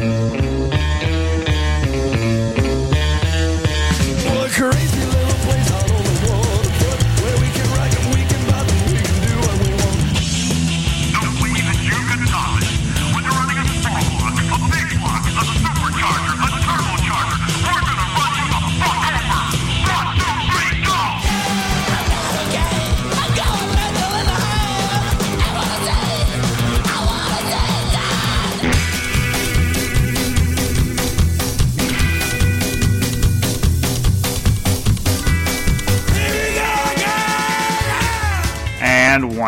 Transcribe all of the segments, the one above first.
Well,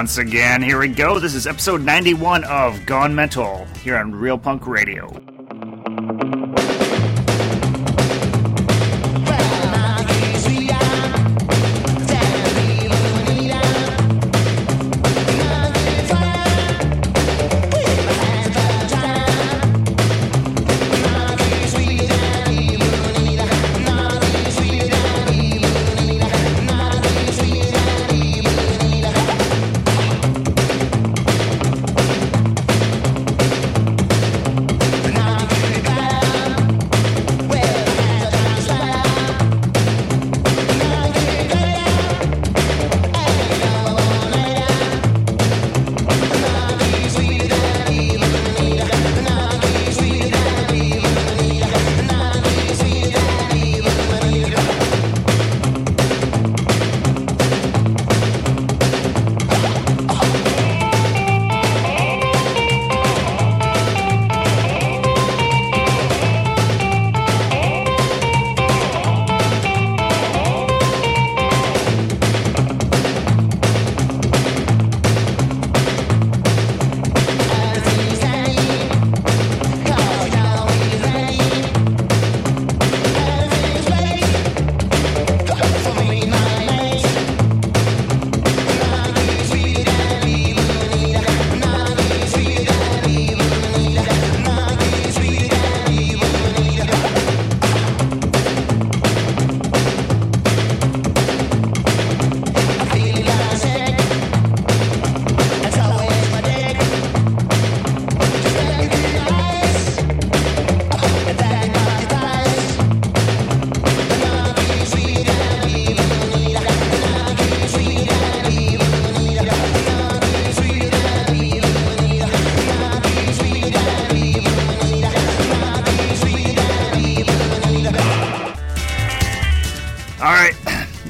once again, here we go. This is episode 91 of Gone Mental here on Real Punk Radio.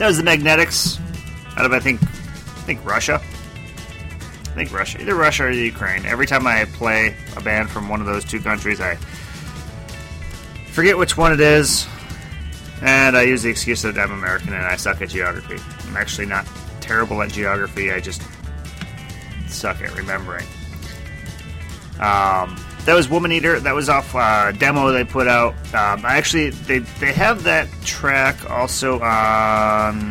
That was the Magnetics out of I think I think Russia. I think Russia, either Russia or the Ukraine. Every time I play a band from one of those two countries, I forget which one it is, and I use the excuse that I'm American and I suck at geography. I'm actually not terrible at geography. I just suck at remembering. Um, that was Woman Eater. That was off uh, demo they put out. Um, I actually they they have that track also on.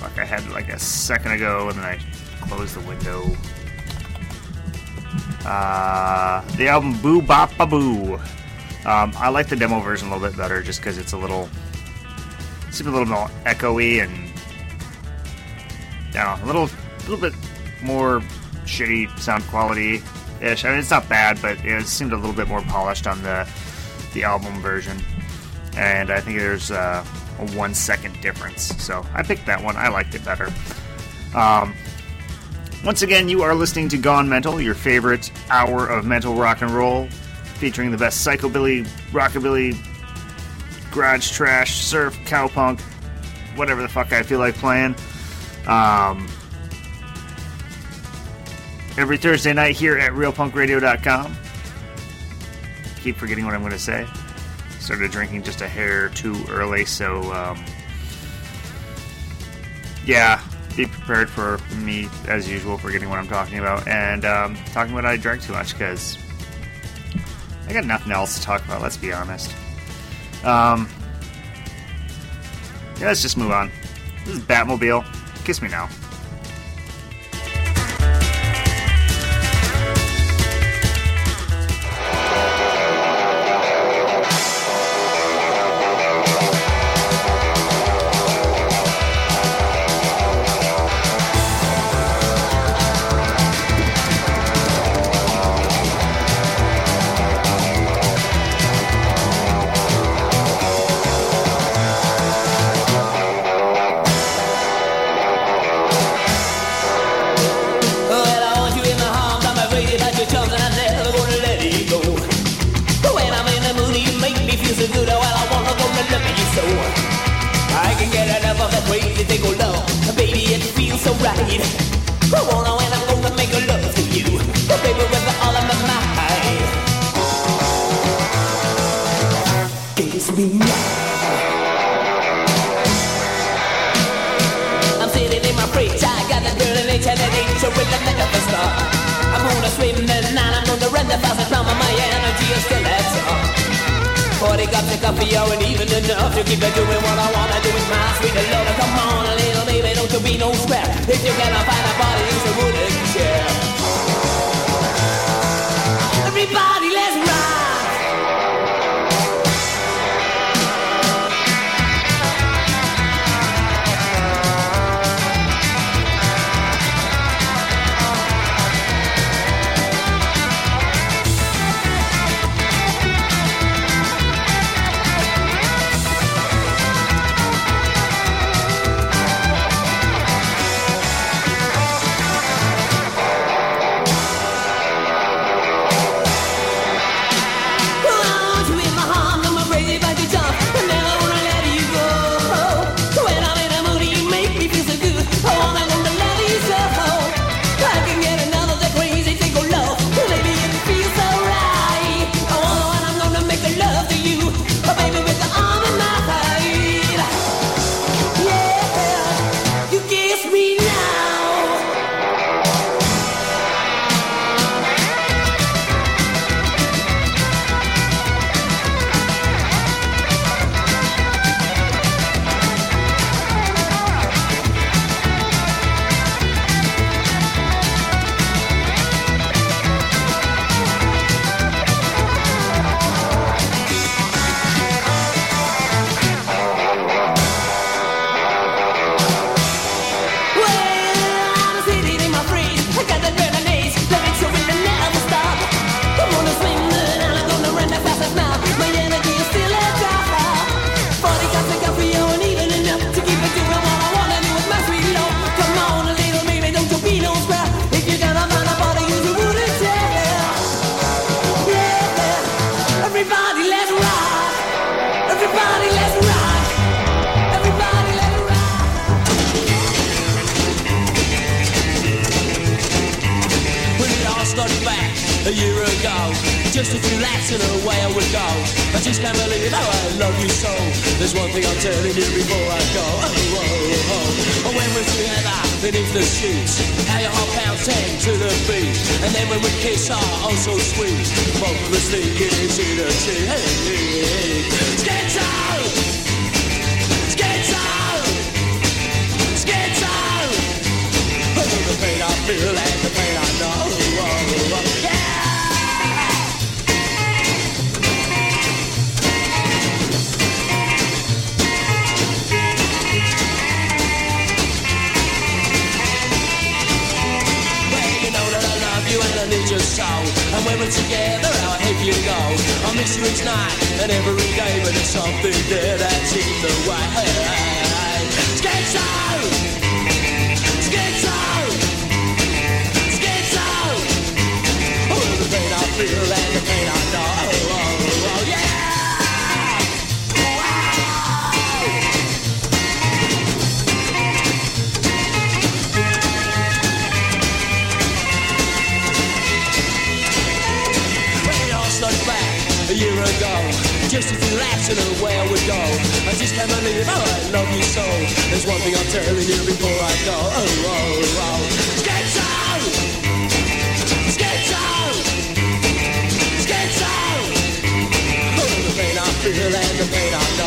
Fuck, I had like a second ago, and then I closed the window. Uh, the album Boo Bop Ba Boo. Um, I like the demo version a little bit better, just because it's a little, it's a little more echoey and I know, a little, a little bit more shitty sound quality ish. I mean, it's not bad, but it seemed a little bit more polished on the the album version. And I think there's uh, a one second difference. So I picked that one. I liked it better. Um, once again, you are listening to Gone Mental, your favorite hour of mental rock and roll, featuring the best psychobilly, rockabilly, garage trash, surf, cowpunk, whatever the fuck I feel like playing. Um, every Thursday night here at realpunkradio.com. Keep forgetting what I'm going to say. Started drinking just a hair too early, so um, yeah, be prepared for me, as usual, forgetting what I'm talking about and um, talking about I drank too much because I got nothing else to talk about. Let's be honest. Um, yeah, let's just move on. This is Batmobile. Kiss me now. beneath the sheets. How your heart pounds ten to the beat, and then when we kiss, ah, oh, oh so sweet. Both of us leaking into the tea. Hey, hey, hey. Schizo! Schizo! Schizo! Oh, the pain I feel and the pain. when we're together, I'll help you go. I miss you each night and every day, but there's something there that's in the way. Schizo! Schizo! Schizo! Oh, the pain I feel and the pain I know. a year ago. Just as you laughed and away I would go. I just can't believe how oh, I love you so. There's one thing I'm telling you before I go. Oh, oh, oh. Schizo! Schizo! Schizo! Oh, the pain I feel and the pain I know.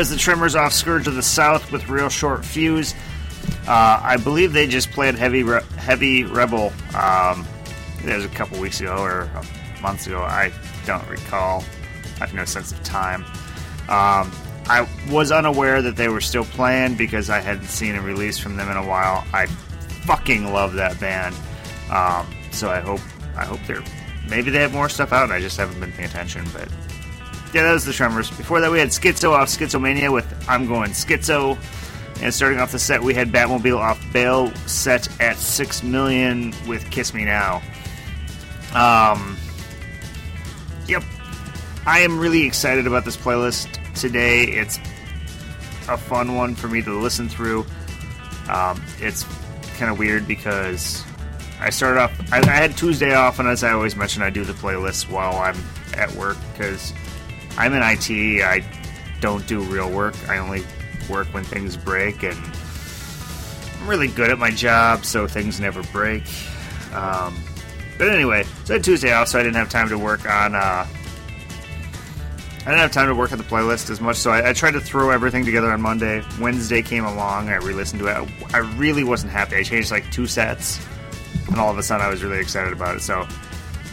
Was the Tremors off Scourge of the South with Real Short Fuse. Uh, I believe they just played Heavy Re- Heavy Rebel. Um, it was a couple weeks ago or months ago. I don't recall. I have no sense of time. Um, I was unaware that they were still playing because I hadn't seen a release from them in a while. I fucking love that band. Um, so I hope I hope they're maybe they have more stuff out. I just haven't been paying attention. But yeah, that was the Tremors. Before that, we had Schizo off Schizomania with I'm Going Schizo. And starting off the set, we had Batmobile off Bail set at 6 million with Kiss Me Now. Um, yep. I am really excited about this playlist today. It's a fun one for me to listen through. Um, it's kind of weird because I started off. I, I had Tuesday off, and as I always mention, I do the playlist while I'm at work because I'm in IT. I don't do real work. I only work when things break, and I'm really good at my job, so things never break. Um, but anyway, so I had Tuesday off, so I didn't have time to work on. Uh, I didn't have time to work on the playlist as much, so I, I tried to throw everything together on Monday. Wednesday came along, I re-listened to it. I, I really wasn't happy. I changed like two sets, and all of a sudden I was really excited about it. So,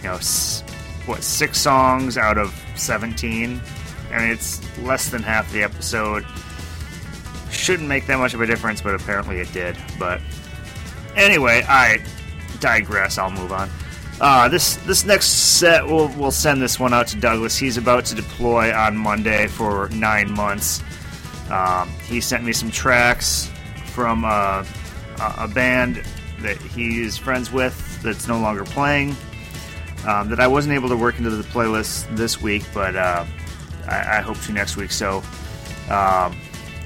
you know, what six songs out of seventeen? I mean, it's less than half the episode. Shouldn't make that much of a difference, but apparently it did. But anyway, I digress. I'll move on. Uh, this this next set, we'll, we'll send this one out to Douglas. He's about to deploy on Monday for nine months. Um, he sent me some tracks from uh, a, a band that he is friends with that's no longer playing. Um, that I wasn't able to work into the playlist this week, but uh, I, I hope to next week. So um,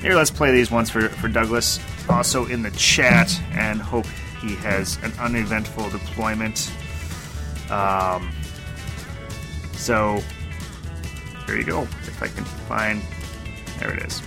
here, let's play these ones for, for Douglas. Also in the chat, and hope he has an uneventful deployment. Um, so there you go. If I can find, there it is.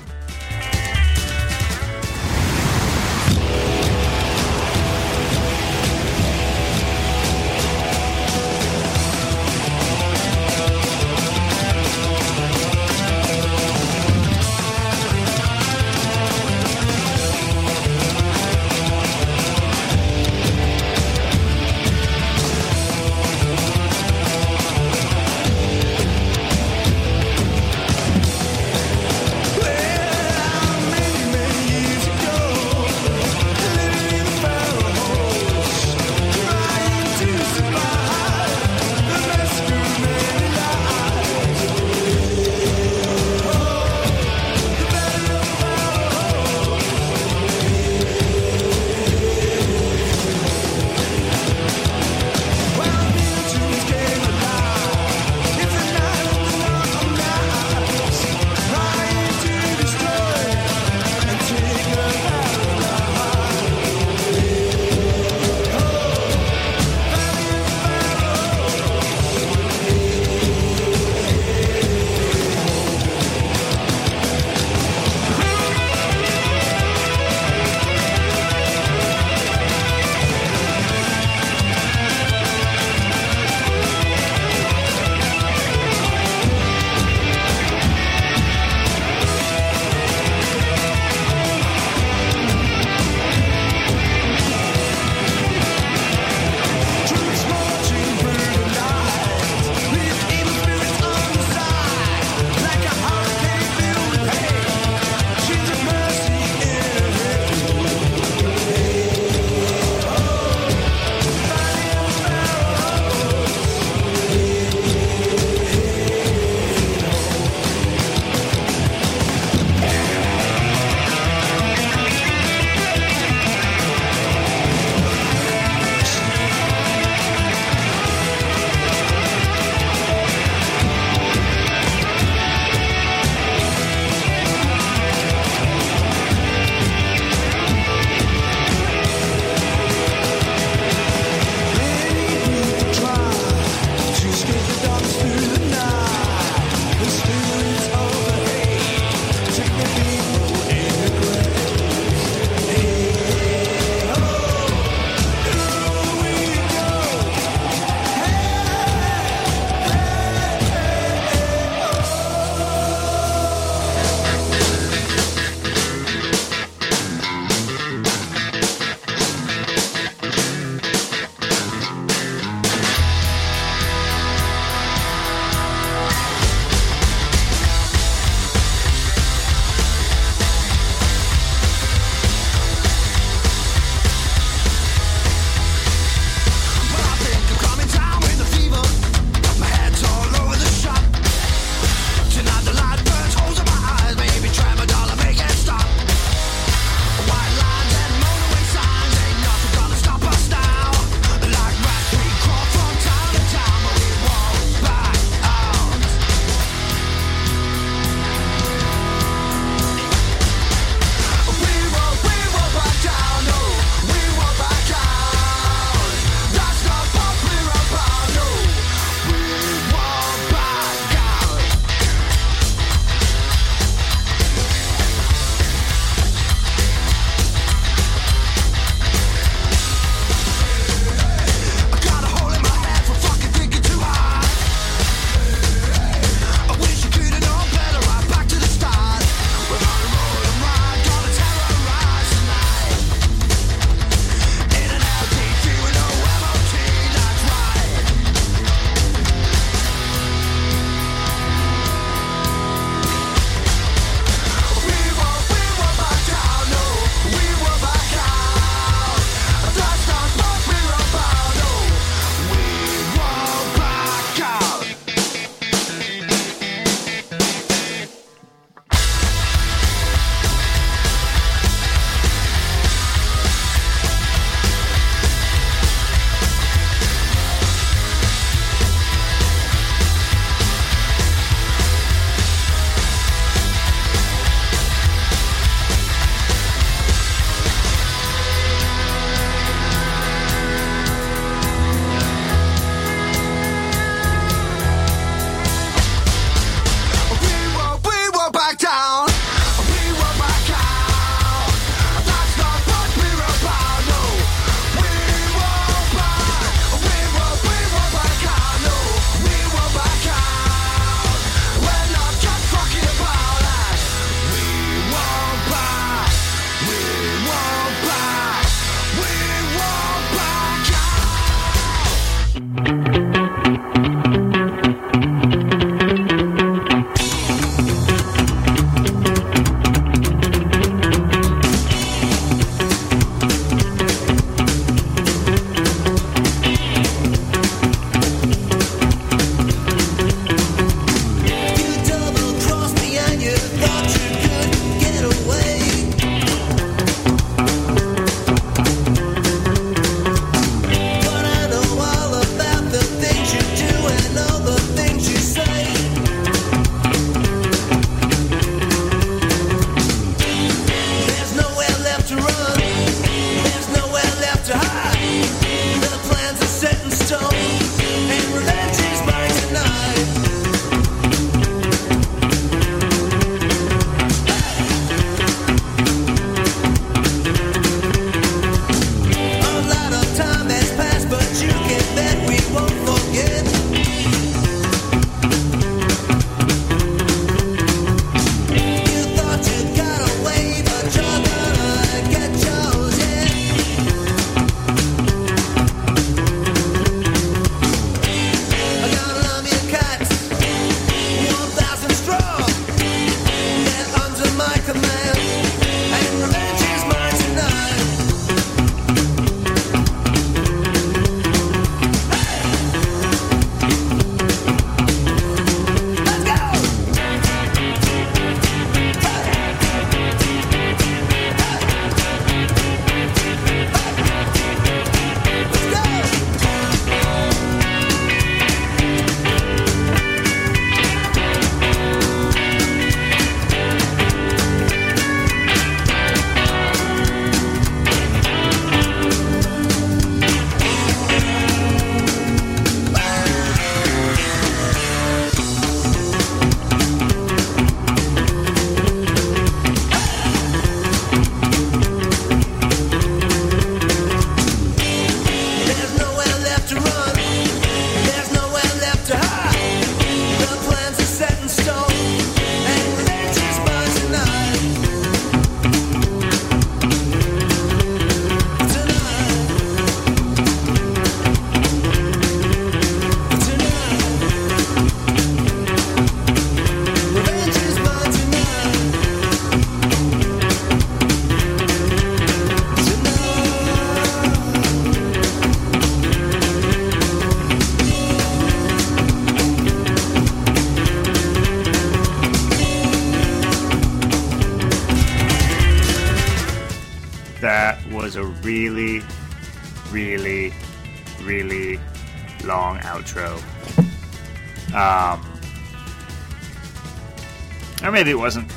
Maybe it wasn't.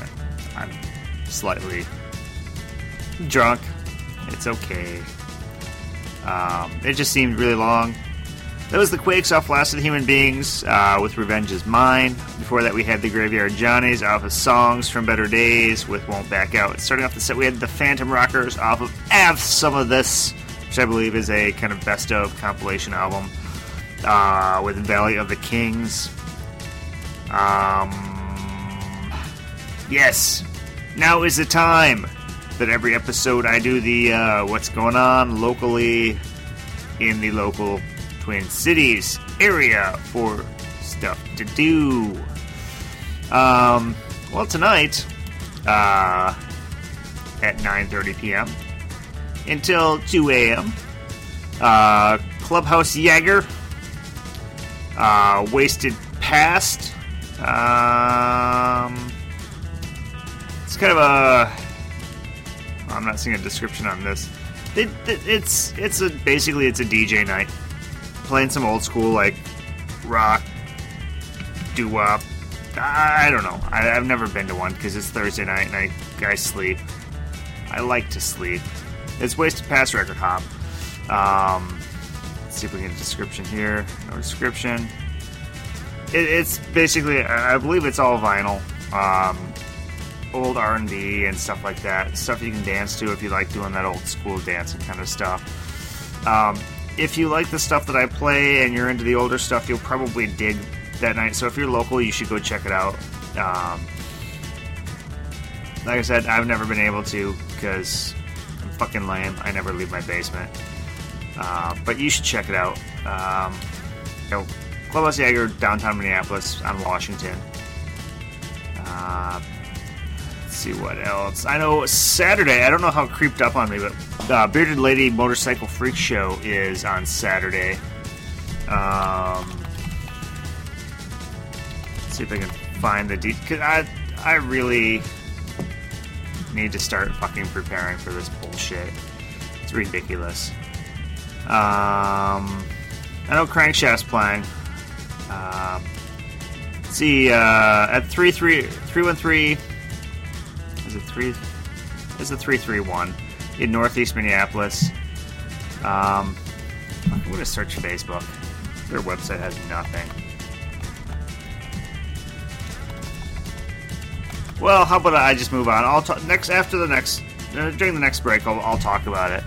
I'm slightly drunk. It's okay. Um, it just seemed really long. That was the Quakes off Last of the Human Beings uh, with Revenge is Mine. Before that, we had the Graveyard Johnnys off of Songs from Better Days with Won't Back Out. Starting off the set, we had the Phantom Rockers off of Have Some of This, which I believe is a kind of best of compilation album uh, with Valley of the Kings. Um, yes, now is the time that every episode I do the uh, what's going on locally in the local Twin Cities area for stuff to do. Um, well, tonight uh, at 9:30 p.m. until 2 a.m. Uh, Clubhouse Jaeger, uh, Wasted Past. Um, it's kind of a. I'm not seeing a description on this. It, it, it's it's a basically it's a DJ night, playing some old school like rock, doo wop. I, I don't know. I, I've never been to one because it's Thursday night and I I sleep. I like to sleep. It's Wasted Past Record Hop. Um, let's see if we get a description here. No description. It, it's basically, I believe it's all vinyl. Um, old R&B and stuff like that. Stuff you can dance to if you like doing that old school dancing kind of stuff. Um, if you like the stuff that I play and you're into the older stuff, you'll probably dig that night. So if you're local, you should go check it out. Um, like I said, I've never been able to because I'm fucking lame. I never leave my basement. Uh, but you should check it out. Um, you know, Clubhouse downtown Minneapolis on Washington. Uh, see what else. I know Saturday. I don't know how it creeped up on me, but uh, Bearded Lady Motorcycle Freak Show is on Saturday. Um, let's see if I can find the de- cause I I really need to start fucking preparing for this bullshit. It's ridiculous. Um, I know Crankshaft's playing. Let's see, uh, at 3 3 Is it 3? Is it 331 in Northeast Minneapolis? Um, I'm going to search Facebook. Their website has nothing. Well, how about I just move on? I'll talk next after the next uh, during the next break. I'll, I'll talk about it.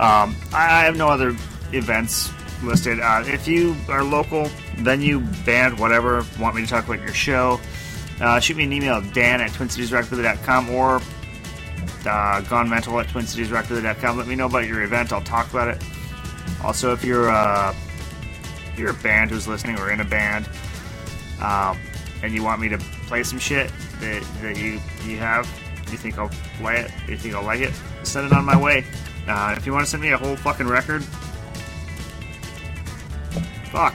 Um, I, I have no other events listed. Uh, if you are local, venue, band, whatever, want me to talk about your show, uh, shoot me an email, Dan at TwinCitiesRockVillage.com or uh, Gone Mental at TwinCitiesRockVillage.com. Let me know about your event. I'll talk about it. Also, if you're uh, if you're a band who's listening or in a band, um, and you want me to play some shit that, that you you have, you think I'll play it, you think I'll like it, send it on my way. Uh, if you want to send me a whole fucking record, fuck,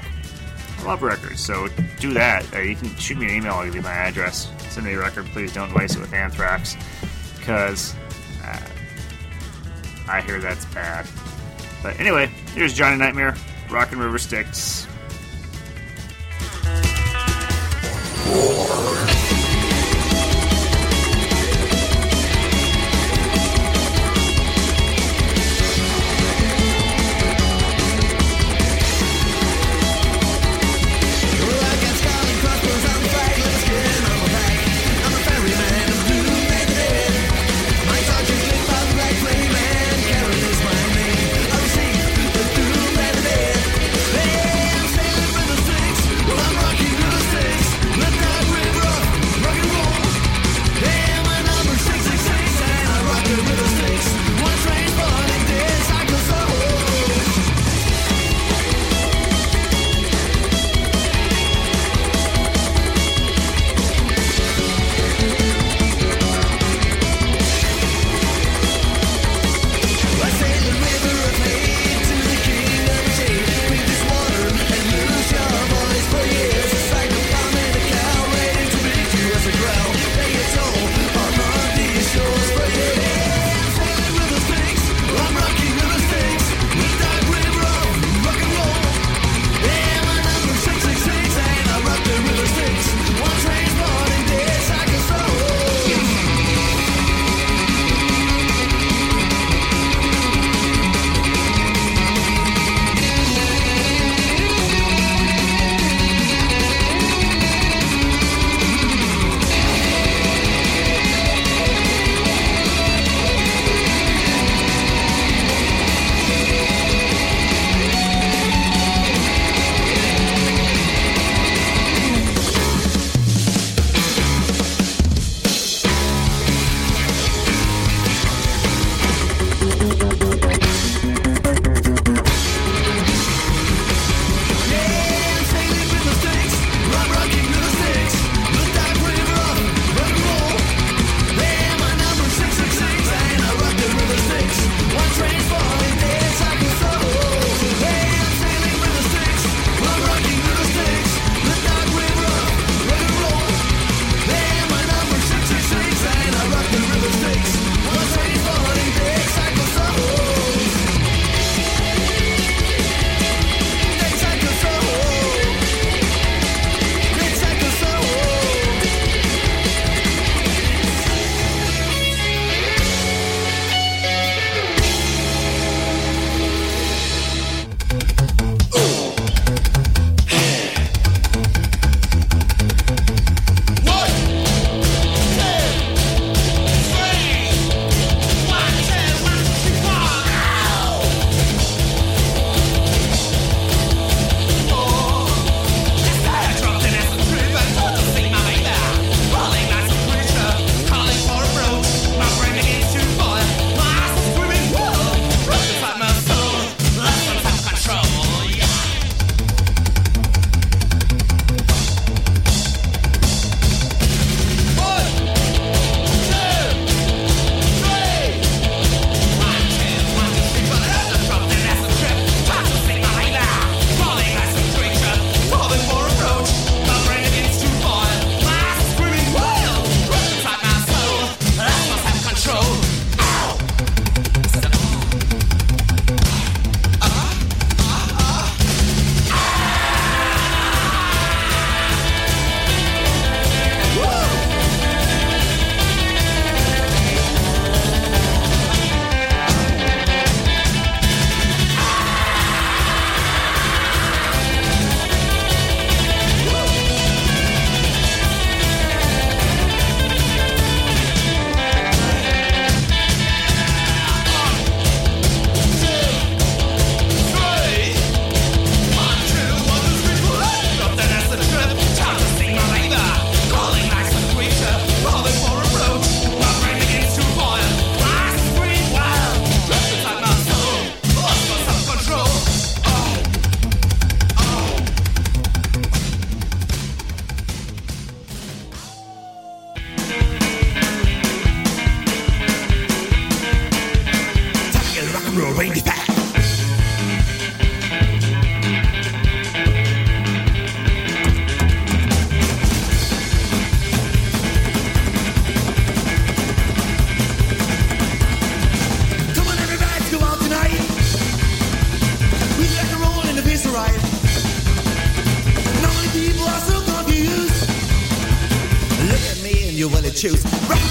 Love records, so do that. Uh, you can shoot me an email. I'll give you my address. Send me a record. Please don't waste it with Anthrax, because uh, I hear that's bad. But anyway, here's Johnny Nightmare, Rockin' River Sticks. Choose. Rock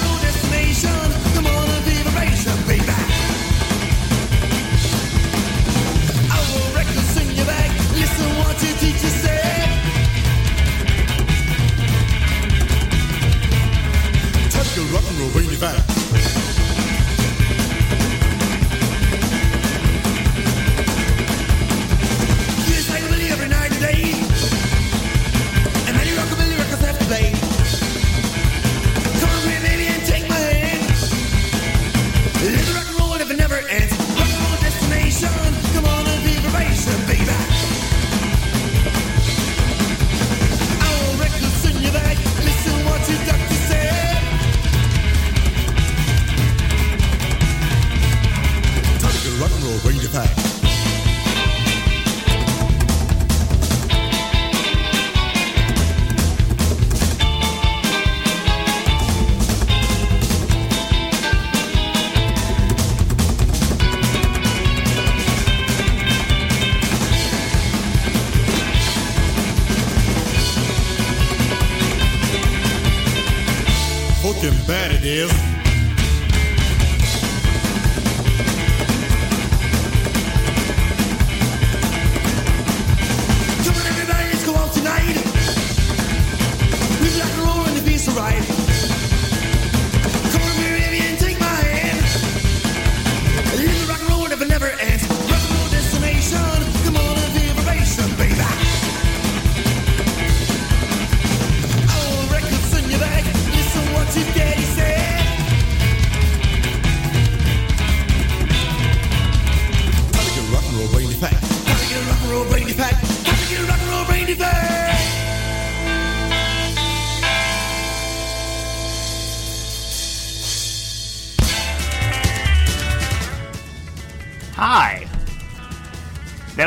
Fucking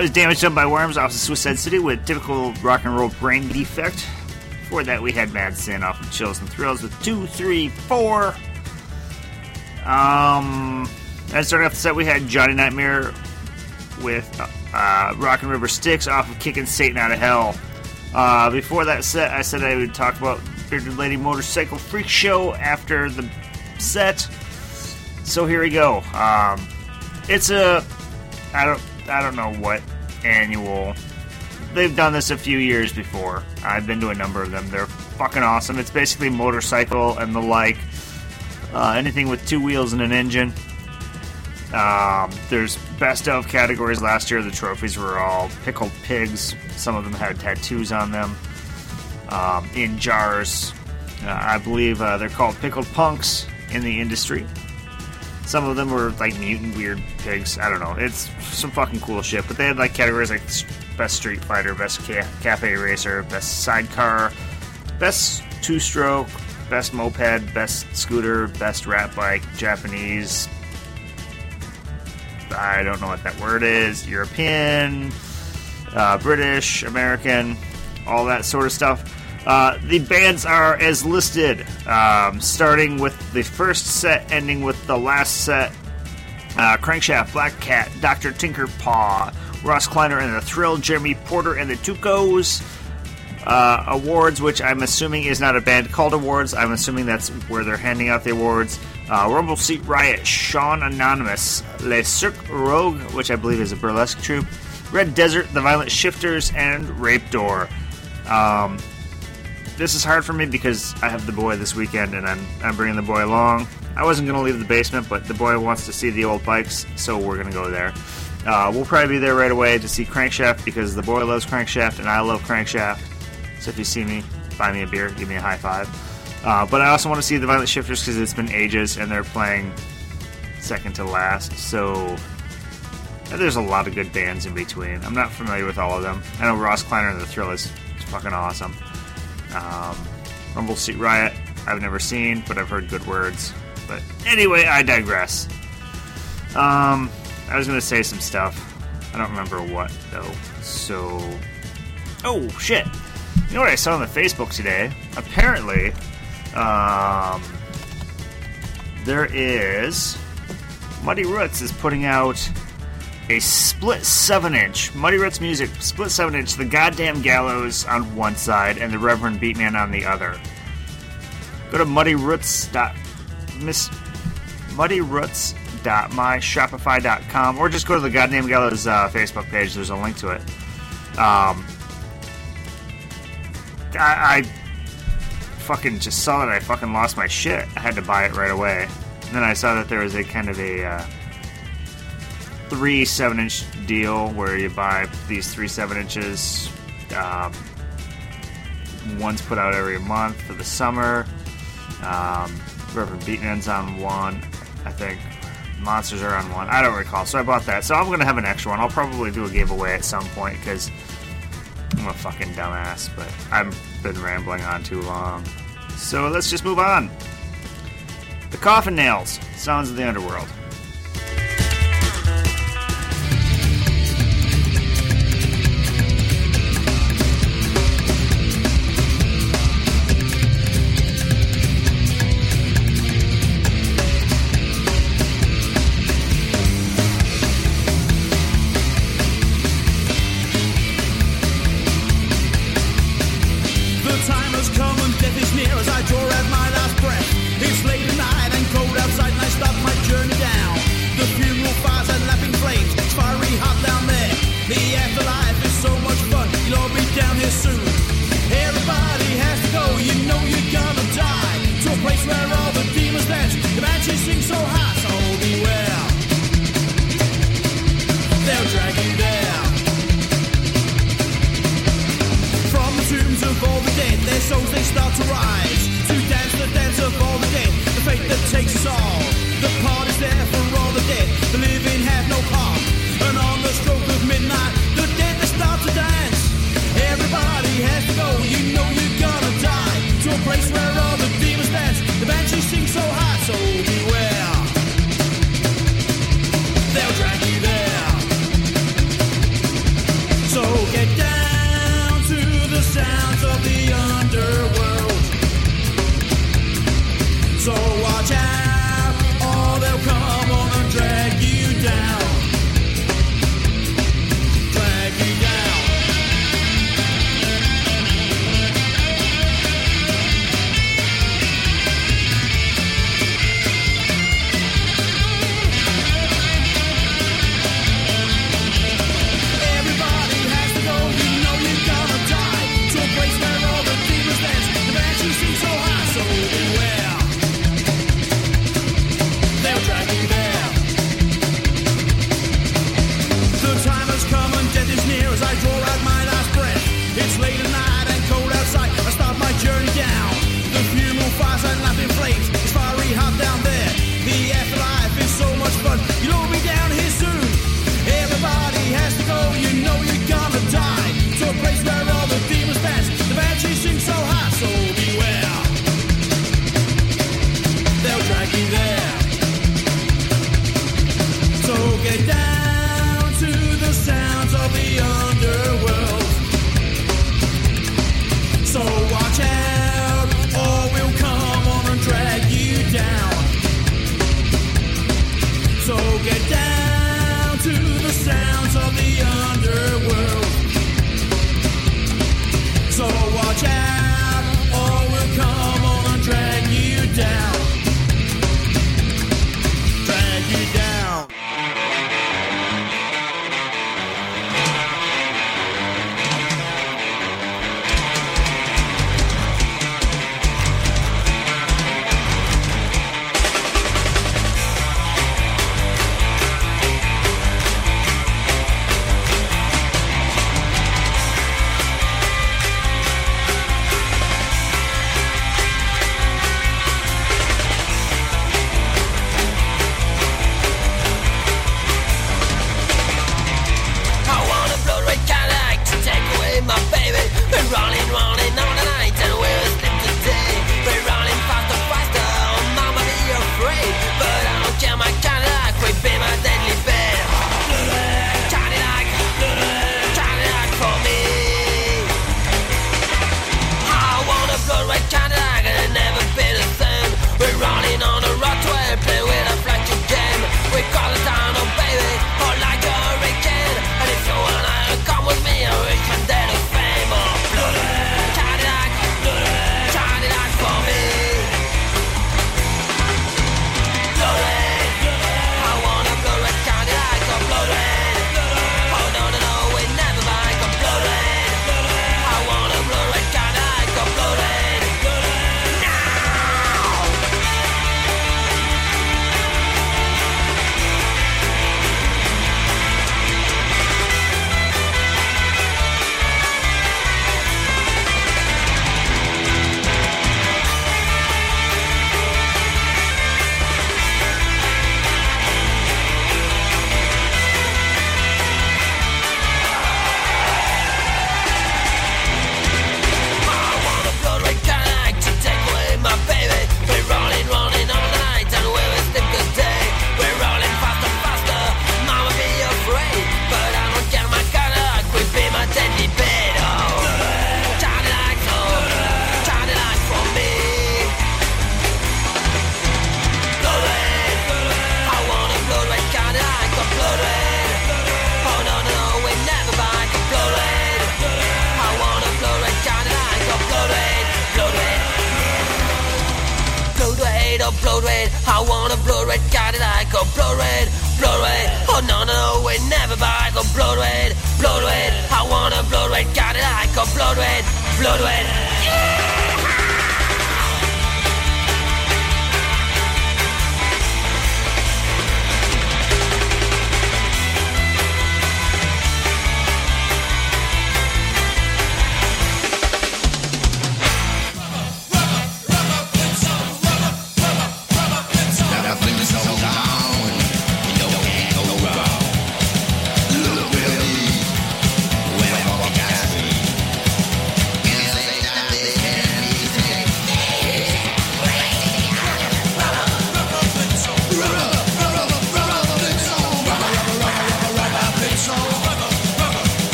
That was damaged done by worms off of Suicide City with typical rock and roll brain defect. Before that, we had Mad Sin off of Chills and Thrills with two, three, four. Um, and starting off the set, we had Johnny Nightmare with uh, Rock and River Styx off of Kicking Satan Out of Hell. Uh, before that set, I said I would talk about Bearded Lady Motorcycle Freak Show after the set. So here we go. Um, it's a I don't I don't know what annual. They've done this a few years before. I've been to a number of them. They're fucking awesome. It's basically motorcycle and the like. Uh, anything with two wheels and an engine. Um, there's best of categories last year. The trophies were all pickled pigs. Some of them had tattoos on them um, in jars. Uh, I believe uh, they're called pickled punks in the industry. Some of them were like mutant weird pigs. I don't know. It's some fucking cool shit. But they had like categories like best street fighter, best ca- cafe racer, best sidecar, best two stroke, best moped, best scooter, best rat bike, Japanese. I don't know what that word is. European, uh, British, American, all that sort of stuff. Uh, the bands are as listed, um, starting with the first set, ending with the last set. Uh, Crankshaft, Black Cat, Dr. Tinkerpaw, Ross Kleiner and the Thrill, Jeremy Porter and the Tucos. Uh, awards, which I'm assuming is not a band called awards. I'm assuming that's where they're handing out the awards. Uh, Rumble Seat Riot, Sean Anonymous, Le Cirque Rouge, which I believe is a burlesque troupe, Red Desert, The Violent Shifters, and Rape Door. Um, this is hard for me because I have the boy this weekend and I'm, I'm bringing the boy along. I wasn't going to leave the basement, but the boy wants to see the old bikes, so we're going to go there. Uh, we'll probably be there right away to see Crankshaft because the boy loves Crankshaft and I love Crankshaft. So if you see me, buy me a beer, give me a high five. Uh, but I also want to see the Violent Shifters because it's been ages and they're playing second to last. So there's a lot of good bands in between. I'm not familiar with all of them. I know Ross Kleiner and the Thrill is, is fucking awesome. Um, Rumble Seat Riot, I've never seen, but I've heard good words. But anyway, I digress. Um, I was gonna say some stuff. I don't remember what though. So, oh shit! You know what I saw on the Facebook today? Apparently, um, there is Muddy Roots is putting out a split 7 inch. Muddy Roots Music, split 7 inch, the goddamn gallows on one side and the Reverend Beatman on the other. Go to muddyroots. dot- Miss muddyroots.myshopify.com or just go to the goddamn gallows uh, Facebook page. There's a link to it. Um, I, I fucking just saw that I fucking lost my shit. I had to buy it right away. And then I saw that there was a kind of a uh, three seven inch deal where you buy these three seven inches. Um, one's put out every month for the summer. Um, Reverend Beatman's on one, I think. Monsters are on one. I don't recall. So I bought that. So I'm going to have an extra one. I'll probably do a giveaway at some point because I'm a fucking dumbass, but I've been rambling on too long. So let's just move on. The Coffin Nails, Sounds of the Underworld.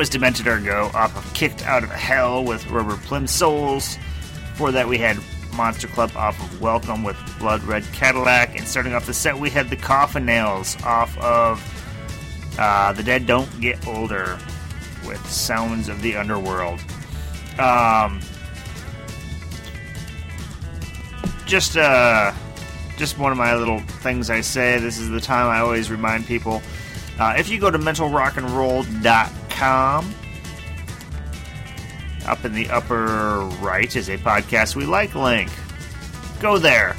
Was Demented Are Go off of Kicked Out of Hell with Rubber Plim Souls. Before that, we had Monster Club off of Welcome with Blood Red Cadillac. And starting off the set, we had the Coffin Nails off of uh, The Dead Don't Get Older with Sounds of the Underworld. Um, just uh, just one of my little things I say. This is the time I always remind people. Uh, if you go to mentalrockandroll.com, up in the upper right is a podcast we like link. Go there.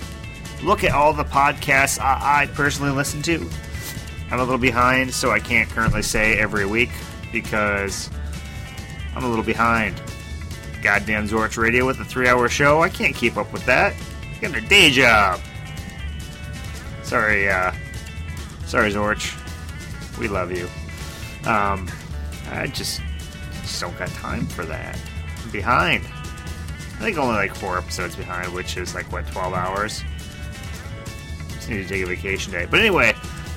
Look at all the podcasts I, I personally listen to. I'm a little behind, so I can't currently say every week because I'm a little behind. Goddamn Zorch Radio with a three hour show. I can't keep up with that. Got a day job. Sorry, uh, sorry, Zorch. We love you. Um, I just, just don't got time for that. I'm behind. I think only like four episodes behind, which is like what, 12 hours? Just need to take a vacation day. But anyway,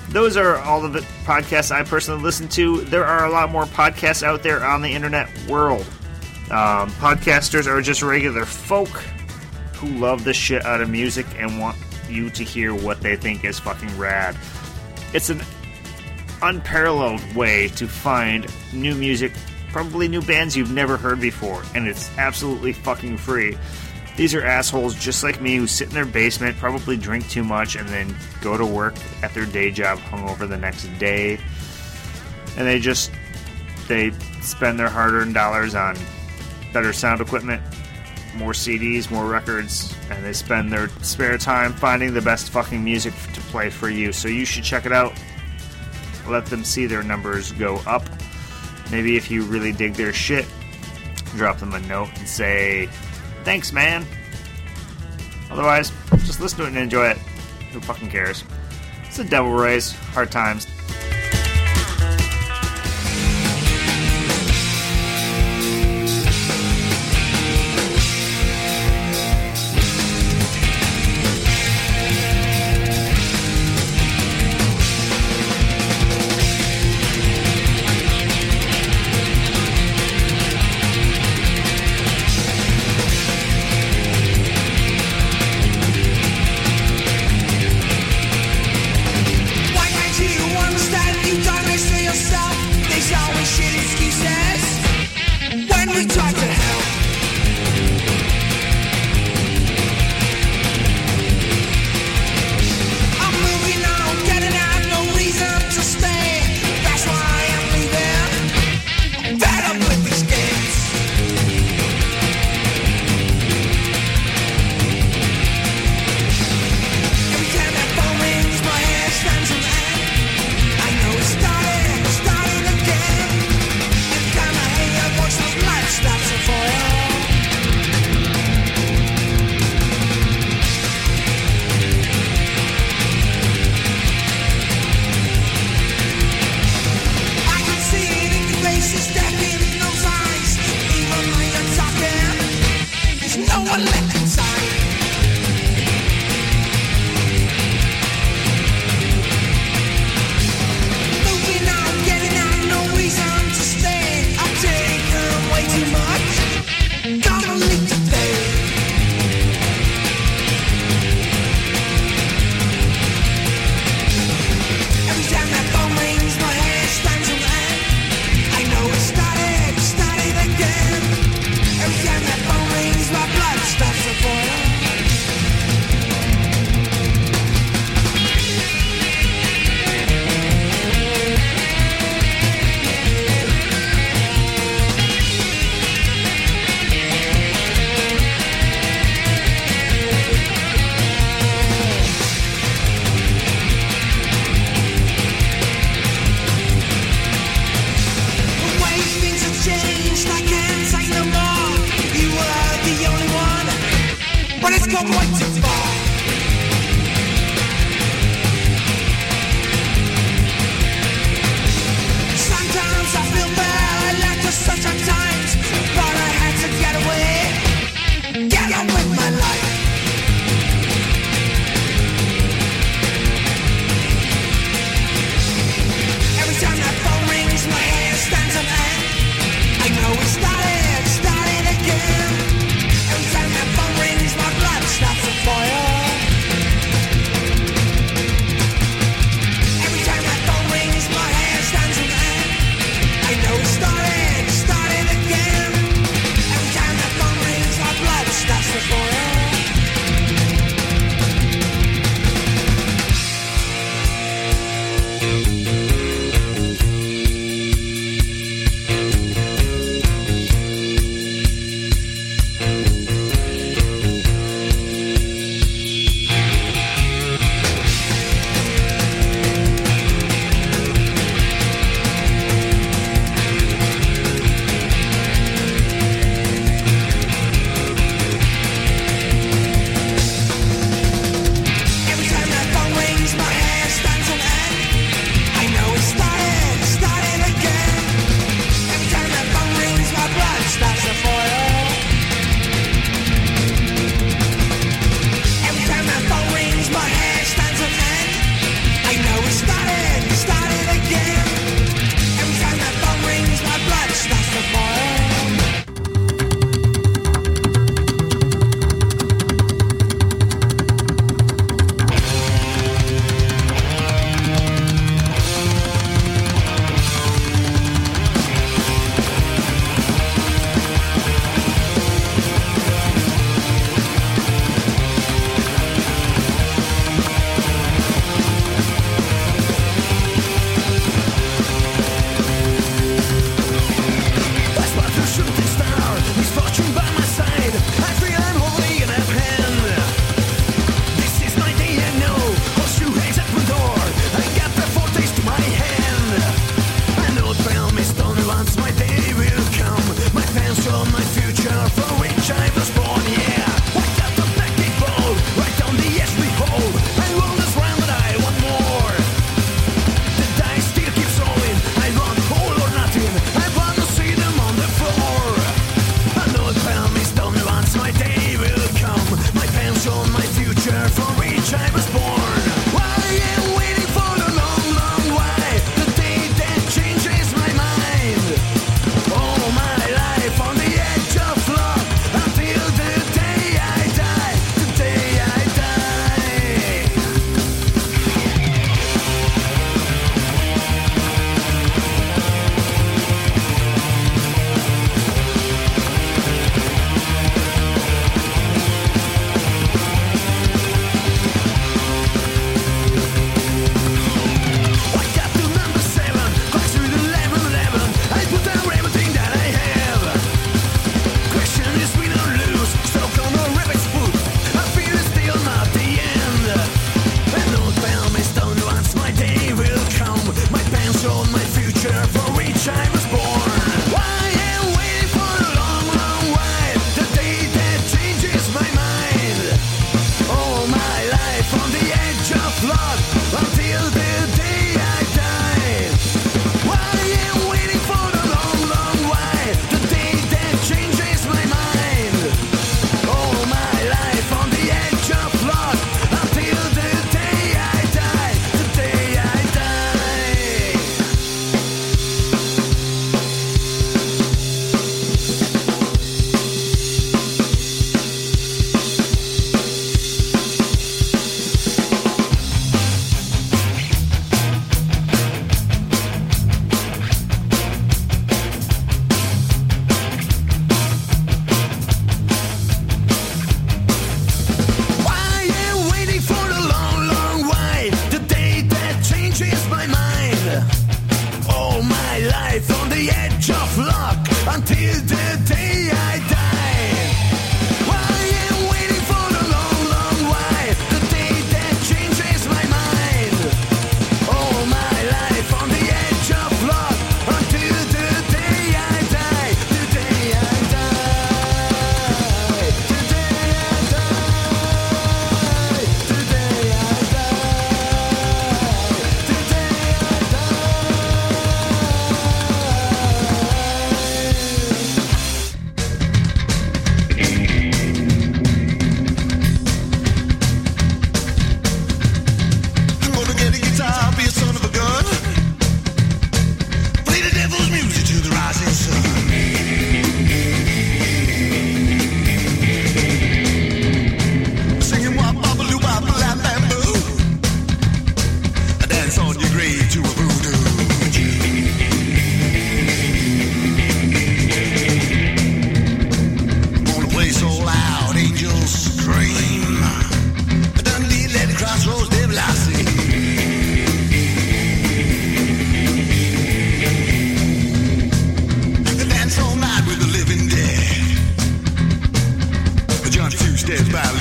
those are all of the podcasts I personally listen to. There are a lot more podcasts out there on the internet world. Um, podcasters are just regular folk who love the shit out of music and want you to hear what they think is fucking rad. It's an unparalleled way to find new music, probably new bands you've never heard before, and it's absolutely fucking free. These are assholes just like me who sit in their basement, probably drink too much, and then go to work at their day job hungover the next day. And they just they spend their hard-earned dollars on better sound equipment, more CDs, more records, and they spend their spare time finding the best fucking music to play for you. So you should check it out. Let them see their numbers go up. Maybe if you really dig their shit, drop them a note and say, thanks, man. Otherwise, just listen to it and enjoy it. Who fucking cares? It's a Devil Rays, hard times. I'm waiting It's Bye.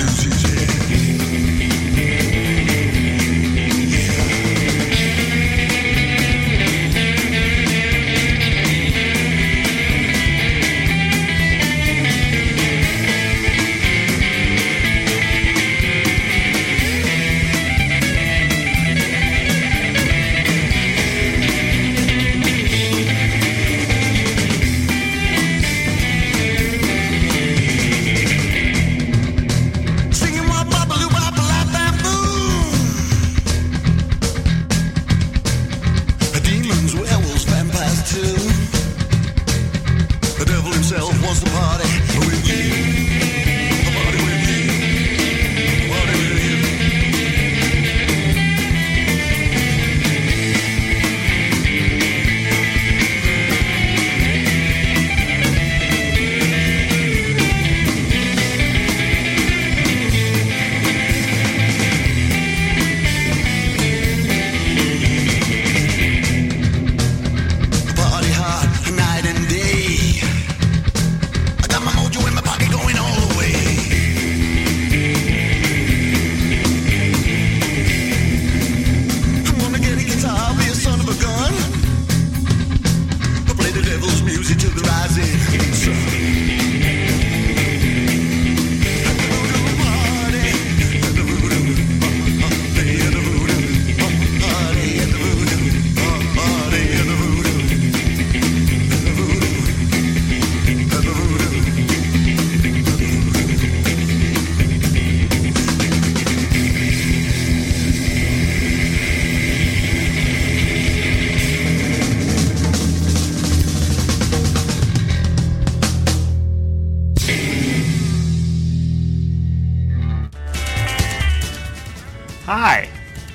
Hi.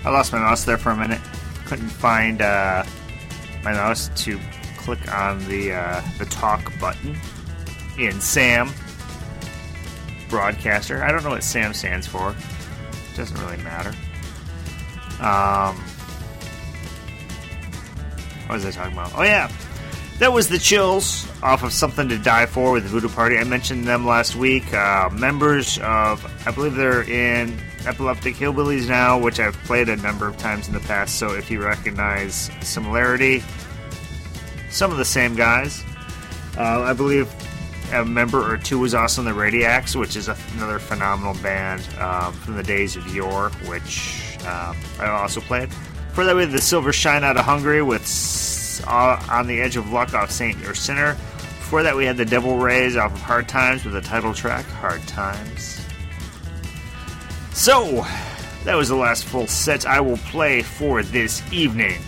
I lost my mouse there for a minute. Couldn't find uh, my mouse to click on the uh, the talk button in Sam broadcaster. I don't know what Sam stands for. Doesn't really matter. Um, what was I talking about? Oh yeah, that was the Chills off of Something to Die For with the Voodoo Party. I mentioned them last week. Uh, members of, I believe they're in Epileptic Hillbillies now, which I've played a number of times in the past. So if you recognize similarity, some of the same guys. Uh, I believe a member or two was also in the Radiacs, which is a, another phenomenal band um, from the days of yore, which um, I also played. For that, we had the Silver Shine out of Hungary with uh, On the Edge of Luck off Saint or Sinner. Before that, we had the Devil Rays off of Hard Times with the title track, Hard Times. So, that was the last full set I will play for this evening.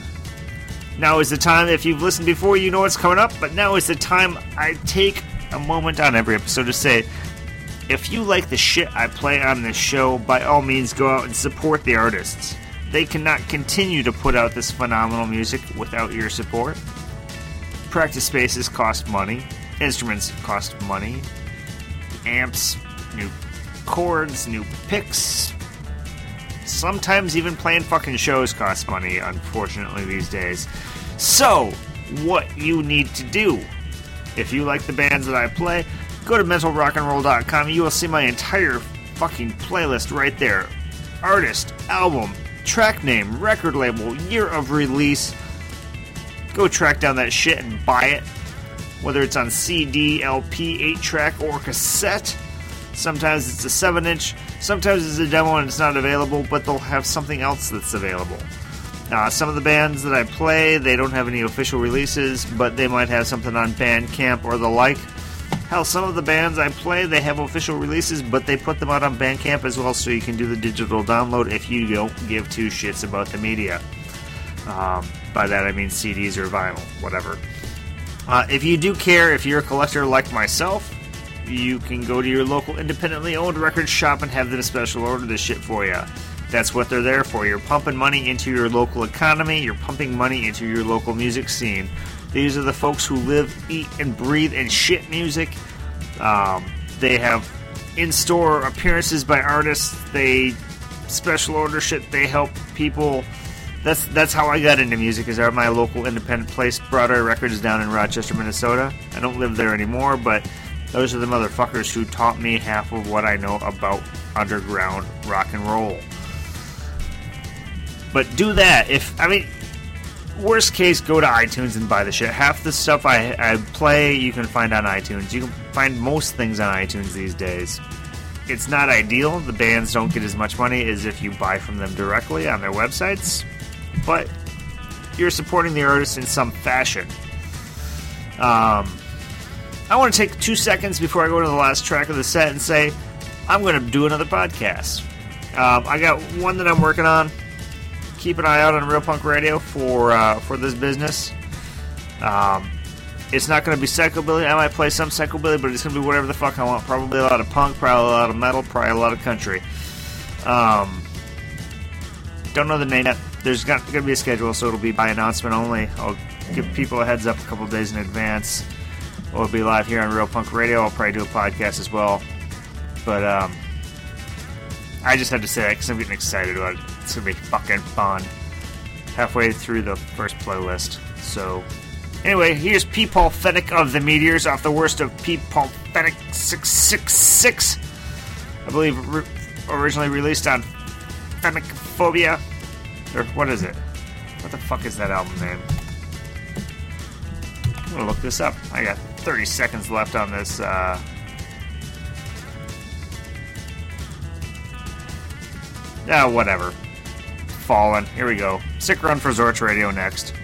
Now is the time, if you've listened before, you know what's coming up, but now is the time I take a moment on every episode to say, if you like the shit I play on this show, by all means go out and support the artists. They cannot continue to put out this phenomenal music without your support. Practice spaces cost money, instruments cost money, amps, new chords, new picks. Sometimes even playing fucking shows costs money, unfortunately, these days. So, what you need to do, if you like the bands that I play, go to mentalrockandroll.com. You will see my entire fucking playlist right there. Artist, album, track name, record label, year of release. Go track down that shit and buy it. Whether it's on CD, LP, 8 track, or cassette. Sometimes it's a 7 inch, sometimes it's a demo and it's not available, but they'll have something else that's available. Uh, some of the bands that I play, they don't have any official releases, but they might have something on Bandcamp or the like. Hell, some of the bands I play, they have official releases, but they put them out on Bandcamp as well, so you can do the digital download if you don't give two shits about the media. Um, by that I mean CDs or vinyl, whatever. Uh, if you do care, if you're a collector like myself, you can go to your local independently owned record shop and have them special order this shit for you. That's what they're there for. You're pumping money into your local economy, you're pumping money into your local music scene. These are the folks who live, eat, and breathe and shit music. Um, they have in store appearances by artists, they special order shit, they help people. That's that's how I got into music. Is at my local independent place, Broadway Records, down in Rochester, Minnesota. I don't live there anymore, but those are the motherfuckers who taught me half of what I know about underground rock and roll. But do that if I mean, worst case, go to iTunes and buy the shit. Half the stuff I, I play, you can find on iTunes. You can find most things on iTunes these days. It's not ideal. The bands don't get as much money as if you buy from them directly on their websites, but you're supporting the artist in some fashion. Um, I want to take two seconds before I go to the last track of the set and say I'm going to do another podcast. Um, I got one that I'm working on. Keep an eye out on Real Punk Radio for uh, for this business. Um, it's not going to be psychobilly. I might play some psychobilly, but it's going to be whatever the fuck I want. Probably a lot of punk, probably a lot of metal, probably a lot of country. Um, don't know the name yet. There's going to be a schedule, so it'll be by announcement only. I'll give people a heads up a couple days in advance. It'll be live here on Real Punk Radio. I'll probably do a podcast as well. But um, I just had to say that because I'm getting excited about it. It's going to be fucking fun. Halfway through the first playlist. So, anyway, here's P. Paul Fenech of the Meteors off the worst of P. Paul Fenech 666. I believe re- originally released on Phobia. Or what is it? What the fuck is that album name? I'm gonna look this up. I got 30 seconds left on this. Uh, yeah, whatever. Fallen. Here we go. Sick Run for Zorch Radio next.